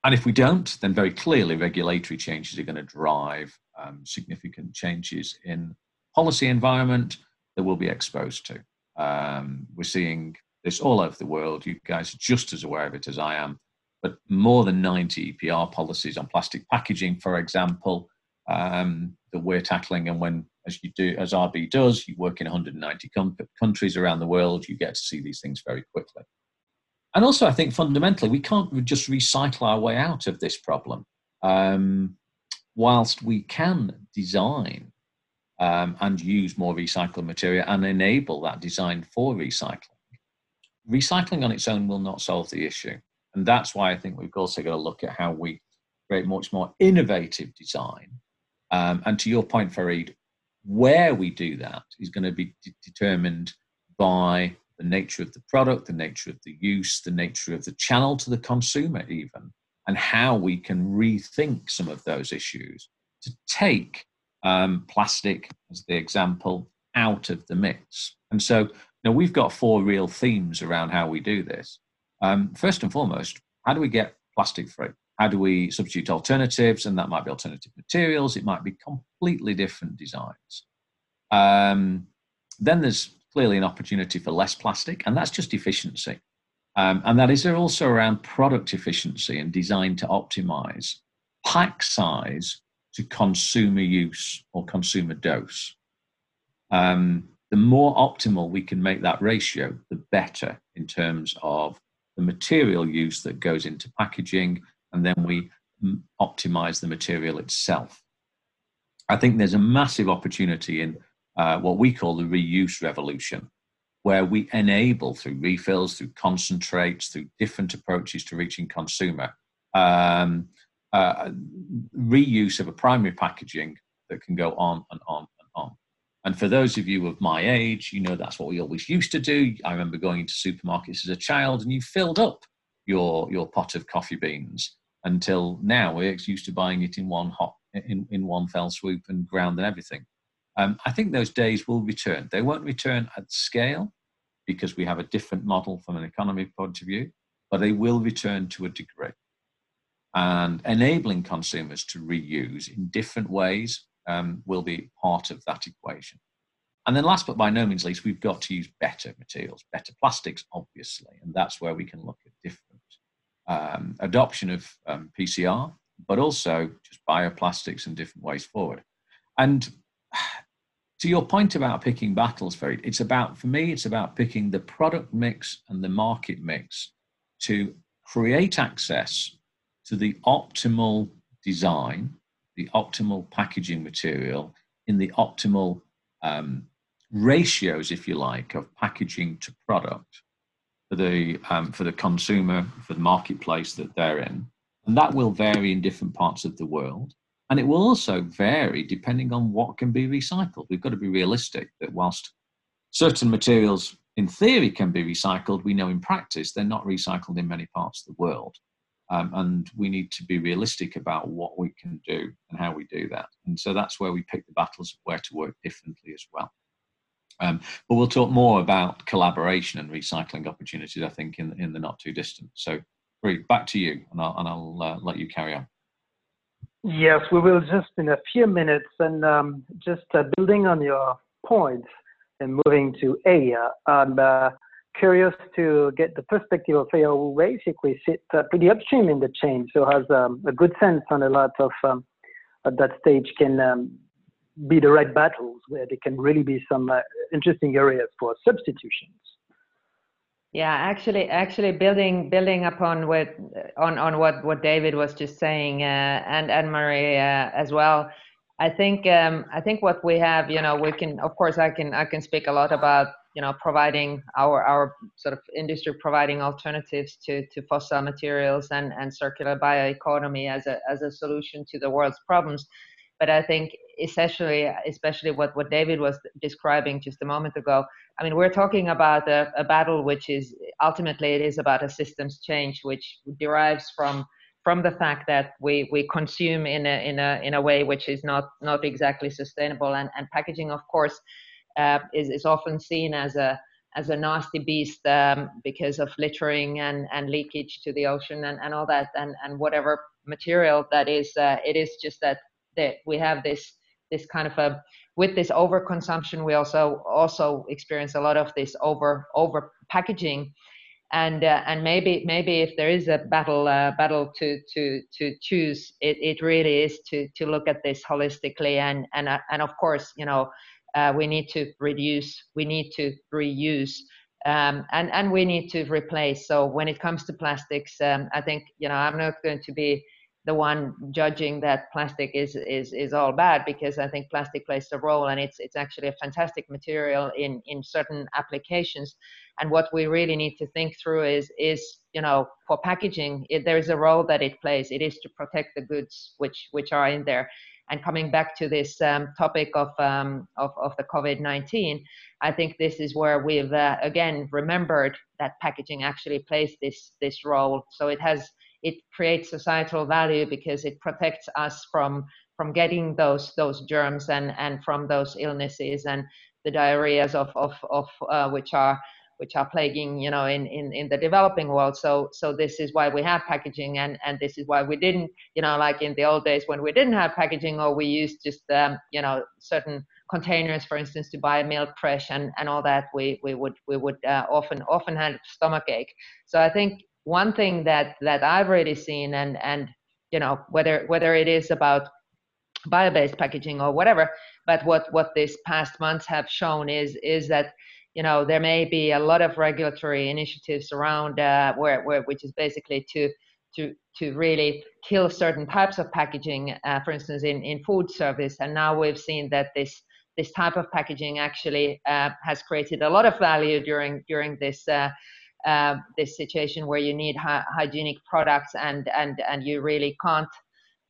And if we don't, then very clearly regulatory changes are going to drive um, significant changes in policy environment that we'll be exposed to. Um, we're seeing this all over the world. You guys are just as aware of it as I am. But more than 90 EPR policies on plastic packaging, for example, um, that we're tackling. And when, as you do, as RB does, you work in 190 com- countries around the world, you get to see these things very quickly. And also, I think fundamentally, we can't just recycle our way out of this problem. Um, whilst we can design um, and use more recycled material and enable that design for recycling. Recycling on its own will not solve the issue. And that's why I think we've also got to look at how we create much more innovative design. Um, and to your point, Farid, where we do that is going to be determined by the nature of the product, the nature of the use, the nature of the channel to the consumer, even, and how we can rethink some of those issues to take um, plastic, as the example, out of the mix. And so, you know, we've got four real themes around how we do this. Um, first and foremost, how do we get plastic free? How do we substitute alternatives? And that might be alternative materials, it might be completely different designs. Um, then there's clearly an opportunity for less plastic, and that's just efficiency. Um, and that is also around product efficiency and design to optimize pack size to consumer use or consumer dose. Um, the more optimal we can make that ratio, the better in terms of the material use that goes into packaging, and then we optimize the material itself. I think there's a massive opportunity in uh, what we call the reuse revolution, where we enable through refills, through concentrates, through different approaches to reaching consumer, um, uh, reuse of a primary packaging that can go on and on and on. And for those of you of my age, you know that's what we always used to do. I remember going into supermarkets as a child and you filled up your, your pot of coffee beans until now we're used to buying it in one hot in, in one fell swoop and ground and everything. Um, I think those days will return. They won't return at scale because we have a different model from an economy point of view, but they will return to a degree. And enabling consumers to reuse in different ways um, will be part of that equation. And then, last but by no means least, we've got to use better materials, better plastics, obviously, and that's where we can look at different um, adoption of um, PCR, but also just bioplastics and different ways forward. And [SIGHS] to your point about picking battles, Farid, it's about, for me, it's about picking the product mix and the market mix to create access to the optimal design, the optimal packaging material in the optimal um, ratios, if you like, of packaging to product for the um, for the consumer, for the marketplace that they're in, and that will vary in different parts of the world. And it will also vary depending on what can be recycled. We've got to be realistic that whilst certain materials in theory can be recycled, we know in practice they're not recycled in many parts of the world. Um, and we need to be realistic about what we can do and how we do that. And so that's where we pick the battles of where to work differently as well. Um, but we'll talk more about collaboration and recycling opportunities, I think, in, in the not too distant. So, Reed, back to you, and I'll, and I'll uh, let you carry on. Yes, we will just in a few minutes. And um, just uh, building on your points and moving to Aya, I'm uh, curious to get the perspective of Aya who basically sit uh, pretty upstream in the chain, so has um, a good sense on a lot of um, at that stage can um, be the right battles where there can really be some uh, interesting areas for substitutions. Yeah, actually, actually building building upon what on on what what David was just saying, uh, and Anne Marie uh, as well. I think um, I think what we have, you know, we can of course I can I can speak a lot about you know providing our our sort of industry providing alternatives to to fossil materials and and circular bioeconomy as a as a solution to the world's problems. But I think especially especially what what David was describing just a moment ago. I mean, we're talking about a, a battle which is ultimately it is about a systems change, which derives from from the fact that we we consume in a in a in a way which is not not exactly sustainable, and and packaging, of course, uh, is is often seen as a as a nasty beast um, because of littering and, and leakage to the ocean and, and all that and, and whatever material that is uh, it is just that that we have this this kind of a with this overconsumption we also also experience a lot of this over over packaging. And uh, and maybe maybe if there is a battle uh, battle to to to choose it, it really is to to look at this holistically. And and uh, and of course you know uh, we need to reduce we need to reuse um, and and we need to replace. So when it comes to plastics um, i think you know i'm not going to be the one judging that plastic is is is all bad because I think plastic plays a role and it's it's actually a fantastic material in in certain applications. And what we really need to think through is is you know for packaging it, there is a role that it plays. It is to protect the goods which which are in there. and coming back to this um, topic of, um, of, of the COVID-19, I think this is where we've uh, again remembered that packaging actually plays this this role. So it has it creates societal value because it protects us from from getting those those germs and and from those illnesses and the diarrheas of of of uh, which are which are plaguing you know in, in in the developing world. So so this is why we have packaging and and this is why we didn't you know like in the old days when we didn't have packaging or we used just um, you know certain containers for instance to buy milk fresh and and all that we we would we would uh, often often have stomach ache. So i think one thing that that i've really seen and and you know whether whether it is about bio-based packaging or whatever but what what these past months have shown is is that you know there may be a lot of regulatory initiatives around uh, where, where which is basically to to to really kill certain types of packaging uh, for instance in in food service. And now we've seen that this this type of packaging actually uh, has created a lot of value during during this uh, this situation where you need hy- hygienic products and and and you really can't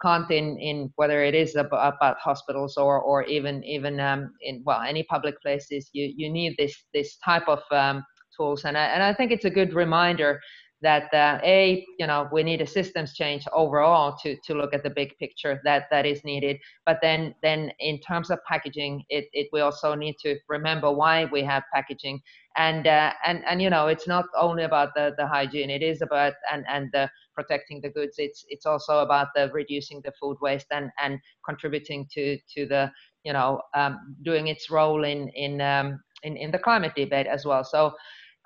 can't in, in whether it is about, about hospitals or or even even um, in well any public places you you need this this type of um, tools. And I, and I think it's a good reminder that uh, a you know we need a systems change overall to to look at the big picture that that is needed. But then then in terms of packaging it, it we also need to remember why we have packaging. And uh, and and you know it's not only about the the hygiene. It is about and and the protecting the goods. It's it's also about the reducing the food waste and and contributing to to the you know um, doing its role in in um, in in the climate debate as well. So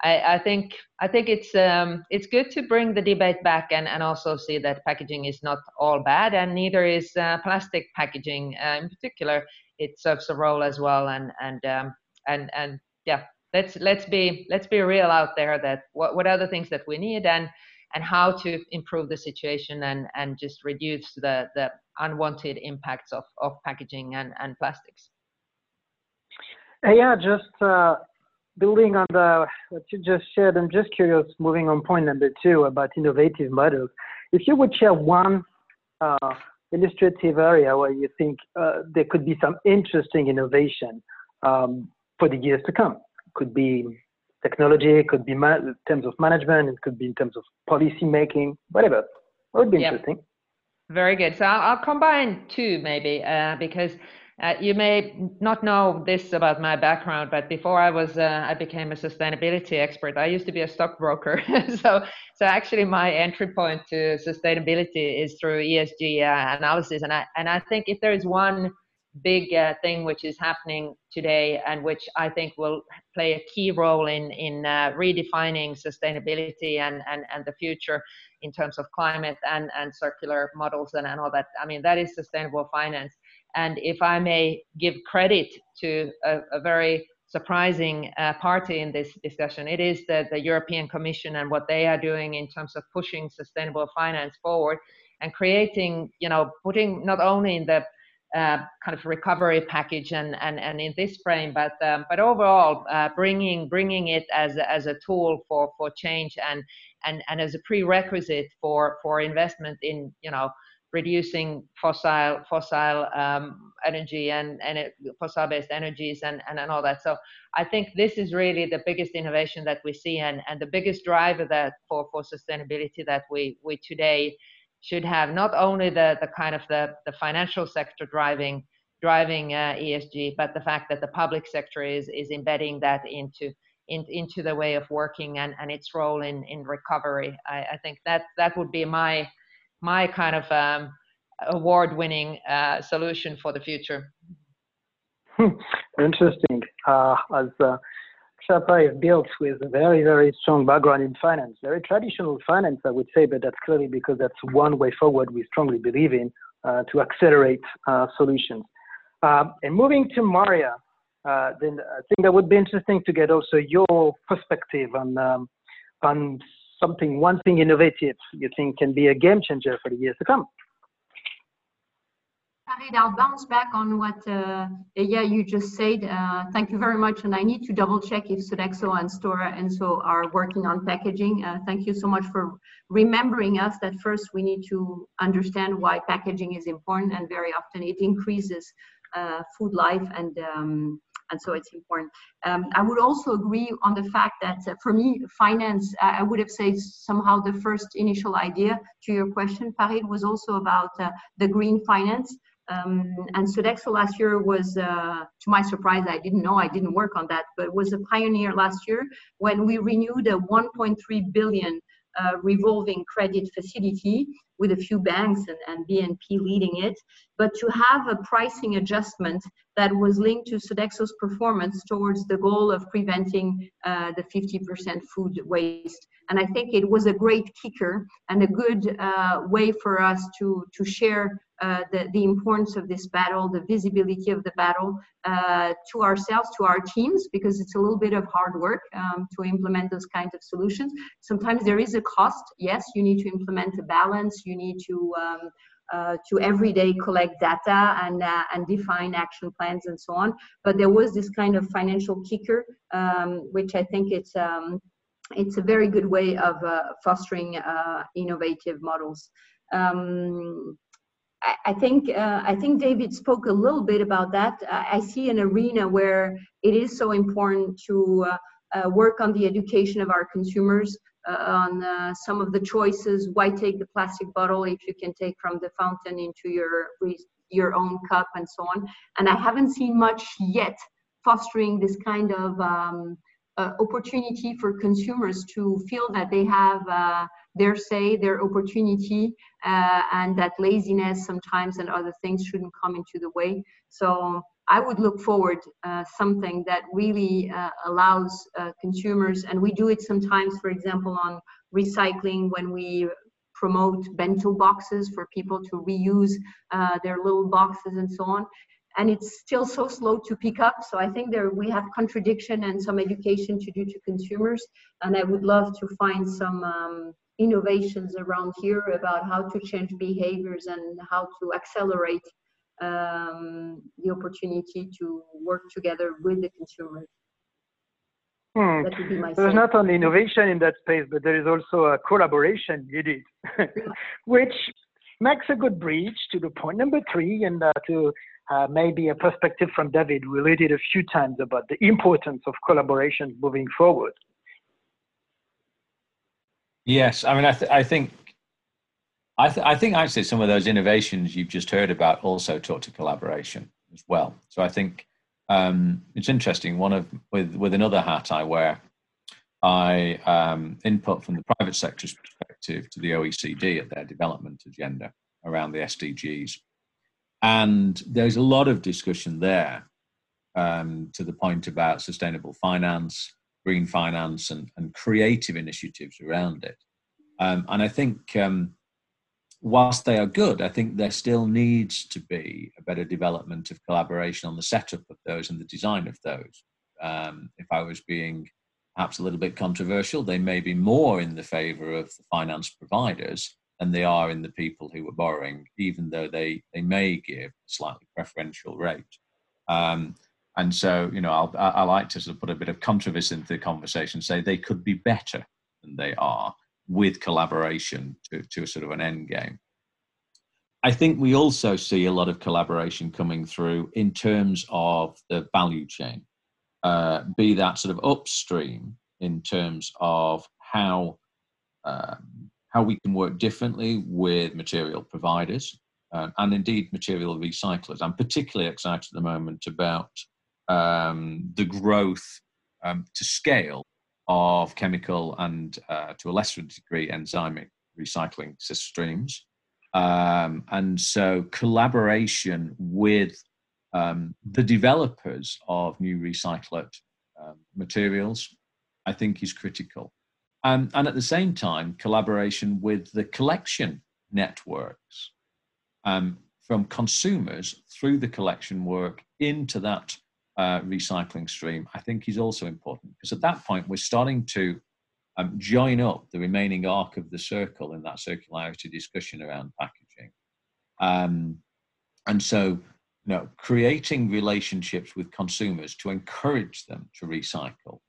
I, I, think I think it's um, it's good to bring the debate back and, and also see that packaging is not all bad and neither is uh, plastic packaging uh, in particular. It serves a role as well and and um, and and yeah, let's let's be let's be real out there that what what are the things that we need and and how to improve the situation and and just reduce the the unwanted impacts of of packaging and and plastics. Yeah, just uh, building on the what you just shared, I'm just curious, moving on point number two about innovative models. If you would share one uh, illustrative area where you think uh, there could be some interesting innovation um, for the years to come, could be technology, it could be in terms of management, it could be in terms of policy making, whatever. That would be yep. interesting. Very good. So I'll, I'll combine two maybe uh, because uh, you may not know this about my background, but before I was, uh, I became a sustainability expert. I used to be a stockbroker, [LAUGHS] so so actually my entry point to sustainability is through ESG uh, analysis, and I and I think if there is one big uh, thing which is happening today and which I think will play a key role in in uh, redefining sustainability and, and and the future in terms of climate and and circular models and, and all that. I mean that is sustainable finance and if I may give credit to a, a very surprising uh, party in this discussion, it is the, the European Commission and what they are doing in terms of pushing sustainable finance forward and creating, you know, putting not only in the uh, kind of recovery package and, and, and in this frame, but um, but overall uh, bringing bringing it as a, as a tool for, for change and, and and as a prerequisite for for investment in you know reducing fossil fossil um, energy and and fossil based energies and, and and all that so i think this is really the biggest innovation that we see and and the biggest driver that for for sustainability that we we today should have not only the the kind of the the financial sector driving driving uh, esg but the fact that the public sector is is embedding that into in, into the way of working and, and its role in, in recovery. I, I think that that would be my my kind of um, award-winning uh, solution for the future. Interesting. Uh, as uh, is built with a very, very strong background in finance, very traditional finance, I would say, but that's clearly because that's one way forward we strongly believe in uh, to accelerate uh, solutions. Um, and moving to Maria, uh, then I think that would be interesting to get also your perspective on um, on something, one thing innovative you think can be a game changer for the years to come? I'll bounce back on what uh, yeah you just said. Uh, thank you very much, and I need to double check if Sodexo and Stora Enso are working on packaging. Uh, thank you so much for remembering us that first we need to understand why packaging is important, and very often it increases uh, food life and um, and so it's important. Um, I would also agree on the fact that uh, for me, finance, I would have said somehow the first initial idea to your question, Farid, was also about uh, the green finance. Um, and Sodexo last year was, uh, to my surprise, I didn't know, I didn't work on that, but was a pioneer last year when we renewed a 1.3 billion uh, revolving credit facility with a few banks and, and BNP leading it, but to have a pricing adjustment that was linked to Sodexo's performance towards the goal of preventing uh, the 50% food waste. And I think it was a great kicker and a good uh, way for us to, to share the, the importance of this battle, the visibility of the battle uh, to ourselves, to our teams, because it's a little bit of hard work um, to implement those kinds of solutions. Sometimes there is a cost. Yes, you need to implement a balance. You need to um, uh, to every day collect data and uh, and define action plans and so on. But there was this kind of financial kicker, um, which I think it's um, it's a very good way of uh, fostering uh, innovative models. Um, I think uh, I think David spoke a little bit about that. I see an arena where it is so important to uh, uh, work on the education of our consumers uh, on uh, some of the choices. Why take the plastic bottle if you can take from the fountain into your your own cup and so on? And I haven't seen much yet fostering this kind of um, uh, opportunity for consumers to feel that they have their say, their opportunity, uh, and that laziness sometimes and other things shouldn't come into the way. So I would look forward uh, something that really uh, allows uh, consumers, and we do it sometimes, for example, on recycling when we promote bento boxes for people to reuse uh, their little boxes and so on and it's still so slow to pick up. So I think there we have contradiction and some education to do to consumers. And I would love to find some um, innovations around here about how to change behaviors and how to accelerate um, the opportunity to work together with the consumer. Hmm. That would be my There's not only innovation in that space, but there is also a collaboration needed, [LAUGHS] which makes a good bridge to the point number three and uh, to uh, maybe a perspective from David related a few times about the importance of collaboration moving forward. Yes, I mean, I, th- I think, I, th- I think actually some of those innovations you've just heard about also talk to collaboration as well. So I think um, it's interesting. One of with with another hat I wear, I um, input from the private sector's perspective to the OECD at their development agenda around the SDGs, and there's a lot of discussion there um, to the point about sustainable finance, green finance and, and creative initiatives around it. Um, and I think um, whilst they are good, I think there still needs to be a better development of collaboration on the setup of those and the design of those. Um, if I was being perhaps a little bit controversial, they may be more in the favour of the finance providers than they are in the people who are borrowing, even though they, they may give a slightly preferential rate. Um, and so, you know, I'll, I like to sort of put a bit of controversy into the conversation, say they could be better than they are with collaboration to, to a sort of an end game. I think we also see a lot of collaboration coming through in terms of the value chain, uh, be that sort of upstream in terms of how um, how we can work differently with material providers uh, and indeed material recyclers. I'm particularly excited at the moment about um, the growth um, to scale of chemical and uh, to a lesser degree enzymic recycling streams. Um, and so collaboration with um, the developers of new recycled um, materials, I think is critical. Um, and at the same time, collaboration with the collection networks um, from consumers through the collection work into that uh, recycling stream, I think is also important because at that point we're starting to um, join up the remaining arc of the circle in that circularity discussion around packaging. Um, and so, you know, creating relationships with consumers to encourage them to recycle,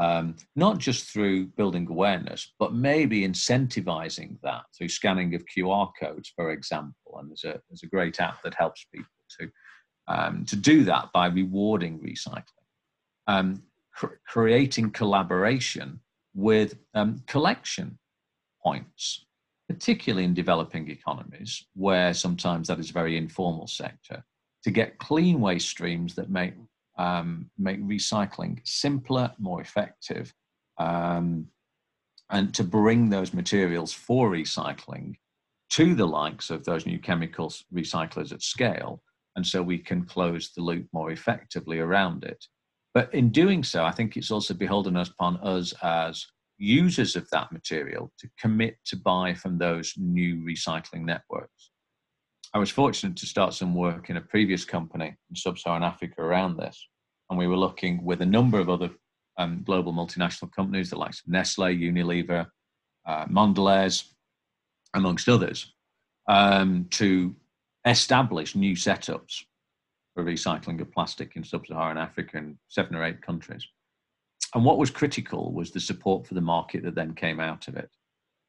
um, not just through building awareness, but maybe incentivizing that through scanning of QR codes, for example. And there's a there's a great app that helps people to um, to do that by rewarding recycling, um, cr- creating collaboration with um, collection points particularly in developing economies, where sometimes that is a very informal sector, to get clean waste streams that make um, make recycling simpler, more effective, um, and to bring those materials for recycling to the likes of those new chemicals recyclers at scale, and so we can close the loop more effectively around it. But in doing so, I think it's also beholden upon us as users of that material to commit to buy from those new recycling networks. I was fortunate to start some work in a previous company in sub Saharan Africa around this. And we were looking with a number of other um, global multinational companies, the likes Nestle, Unilever, uh, Mondelez, amongst others, um, to establish new setups for recycling of plastic in sub Saharan Africa in seven or eight countries. And what was critical was the support for the market that then came out of it.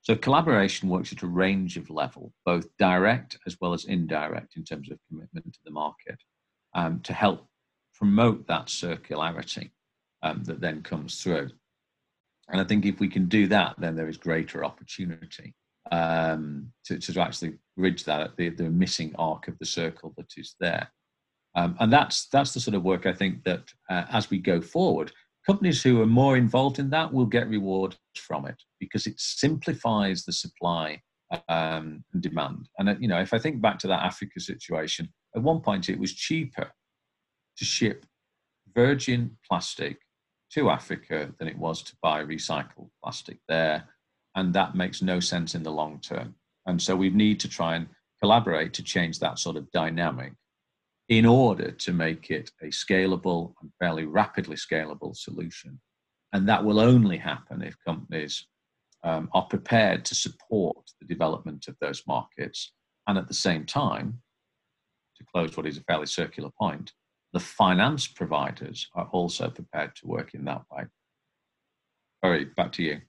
So collaboration works at a range of level, both direct as well as indirect in terms of commitment to the market, um, to help promote that circularity um, that then comes through. And I think if we can do that, then there is greater opportunity um, to, to actually bridge that the, the missing arc of the circle that is there. Um, and that's that's the sort of work I think that uh, as we go forward, companies who are more involved in that will get rewards from it because it simplifies the supply um, and demand. And uh, you know, if I think back to that Africa situation, at one point it was cheaper to ship virgin plastic to Africa than it was to buy recycled plastic there, and that makes no sense in the long term. And so we need to try and collaborate to change that sort of dynamic in order to make it a scalable and fairly rapidly scalable solution. And that will only happen if companies um, are prepared to support the development of those markets. And at the same time, to close what is a fairly circular point, the finance providers are also prepared to work in that way. Sorry, back to you.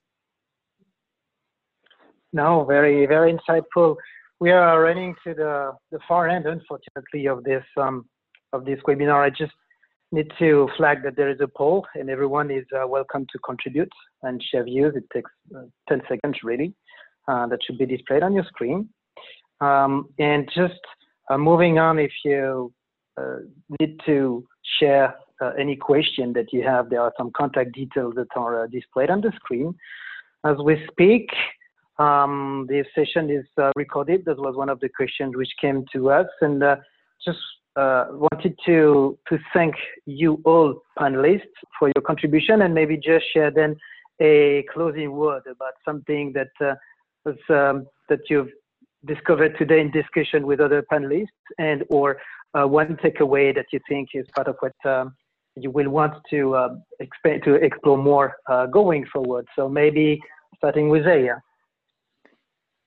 No, very, very insightful we are running to the, the far end, unfortunately, of this um, of this webinar. I just need to flag that there is a poll, and everyone is uh, welcome to contribute and share views. It takes uh, 10 seconds, really. Uh, that should be displayed on your screen. Um, and just uh, moving on, if you need to share uh, any question that you have, there are some contact details that are displayed on the screen. As we speak, um, this session is uh, recorded. That was one of the questions which came to us, and uh, just uh, wanted to to thank you all panelists for your contribution, and maybe just share then a closing word about something that uh, was um, that you've discovered today in discussion with other panelists, and or uh, one takeaway that you think is part of what. Um, you will want to uh, expand to explore more going forward. So maybe starting with Aya.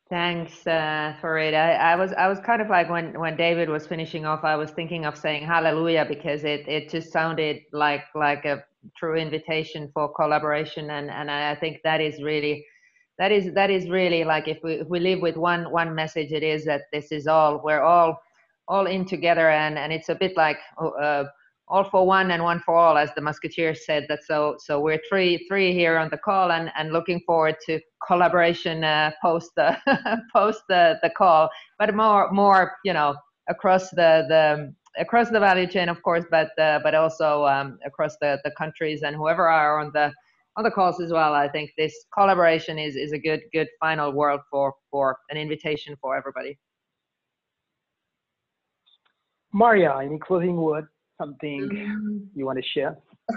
Thanks uh, Farid. I, I, was I was kind of like when when David was finishing off, I was thinking of saying hallelujah because it it just sounded like like a true invitation for collaboration, and and I think that is really that is that is really like if we if we live with one one message, it is that this is all we're all all in together, and and it's a bit like. Uh, all for one and one for all, as the Musketeers said. That so so we're three three here on the call and and looking forward to collaboration uh, post the [LAUGHS] post the the call, but more more you know across the the across the value chain, of course, but uh, but also um, across the the countries and whoever are on the on the calls as well. I think this collaboration is is a good good final word for for an invitation for everybody. Maria, any closing words? something um, you want to share? [LAUGHS]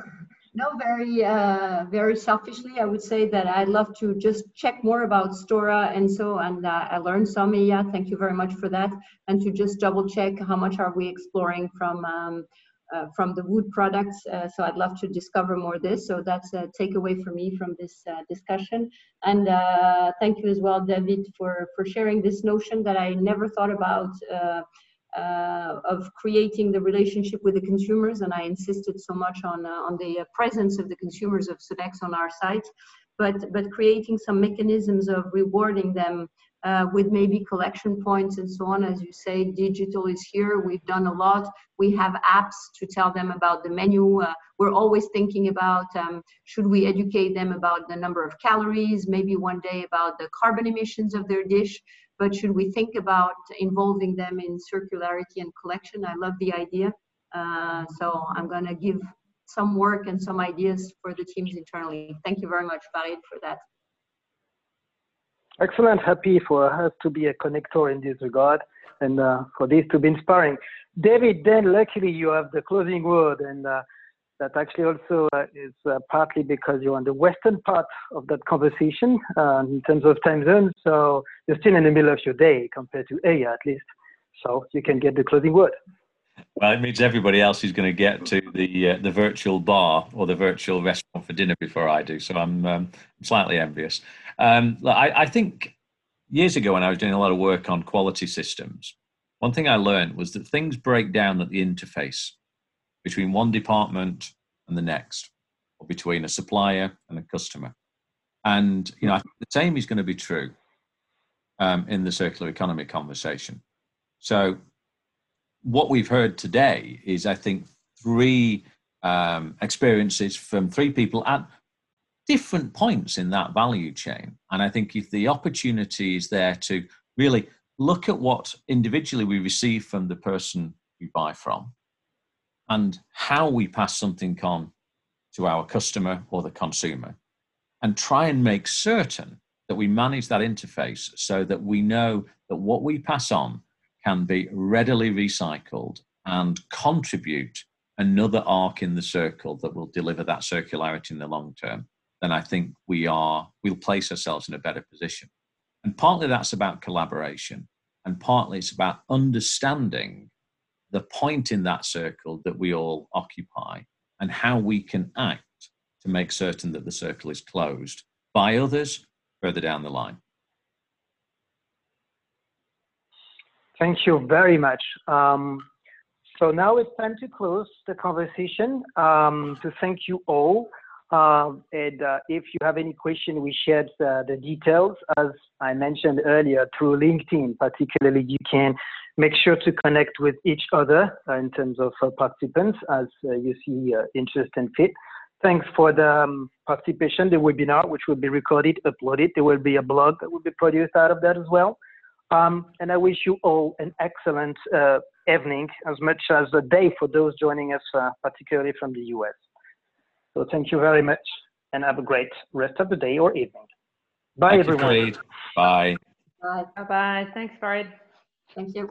No, very, uh, very selfishly, I would say that I'd love to just check more about Stora Enso, and uh, I learned some, yeah, thank you very much for that. And to just double check how much are we exploring from, um, uh, from the wood products. Uh, so I'd love to discover more this. So that's a takeaway for me from this uh, discussion. And uh, thank you as well, David, for, for sharing this notion that I never thought about uh, of creating the relationship with the consumers, and I insisted so much on uh, on the presence of the consumers of Sodexo on our site, but but creating some mechanisms of rewarding them uh, with maybe collection points and so on. As you say, digital is here. We've done a lot. We have apps to tell them about the menu. Uh, we're always thinking about um, should we educate them about the number of calories, maybe one day about the carbon emissions of their dish, but should we think about involving them in circularity and collection? I love the idea. Uh, so I'm going to give some work and some ideas for the teams internally. Thank you very much, Farid, for that. Excellent. Happy for us to be a connector in this regard and uh, for this to be inspiring. David, then luckily you have the closing word, and uh, that actually also uh, is uh, partly because you're on the western part of that conversation uh, in terms of time zone. So you're still in the middle of your day compared to Aya at least. So you can get the closing word. Well, it means everybody else is going to get to the uh, the virtual bar or the virtual restaurant for dinner before I do. So I'm um, slightly envious. Um, I, I think years ago when I was doing a lot of work on quality systems, one thing I learned was that things break down at the interface between one department and the next, or between a supplier and a customer. And you know, the same is going to be true um, in the circular economy conversation. So, what we've heard today is, I think, three um, experiences from three people at different points in that value chain. And I think if the opportunity is there to really look at what individually we receive from the person we buy from and how we pass something on to our customer or the consumer, and try and make certain that we manage that interface so that we know that what we pass on can be readily recycled and contribute another arc in the circle that will deliver that circularity in the long term then I think we are we'll place ourselves in a better position. And partly that's about collaboration, and partly it's about understanding the point in that circle that we all occupy and how we can act to make certain that the circle is closed by others further down the line. Thank you very much. Um, so now it's time to close the conversation. Um, to thank you all. Um, and uh, if you have any question, we shared uh, the details, as I mentioned earlier, through LinkedIn. Particularly, you can make sure to connect with each other uh, in terms of uh, participants as uh, you see interest and fit. Thanks for the um, participation, the webinar, which will be recorded, uploaded. There will be a blog that will be produced out of that as well. Um, and I wish you all an excellent evening, as much as a day for those joining us, particularly from the US. So thank you very much and have a great rest of the day or evening. Bye, Thank everyone. You, Bye. Bye. Bye bye. Thanks, Farid. Thank you.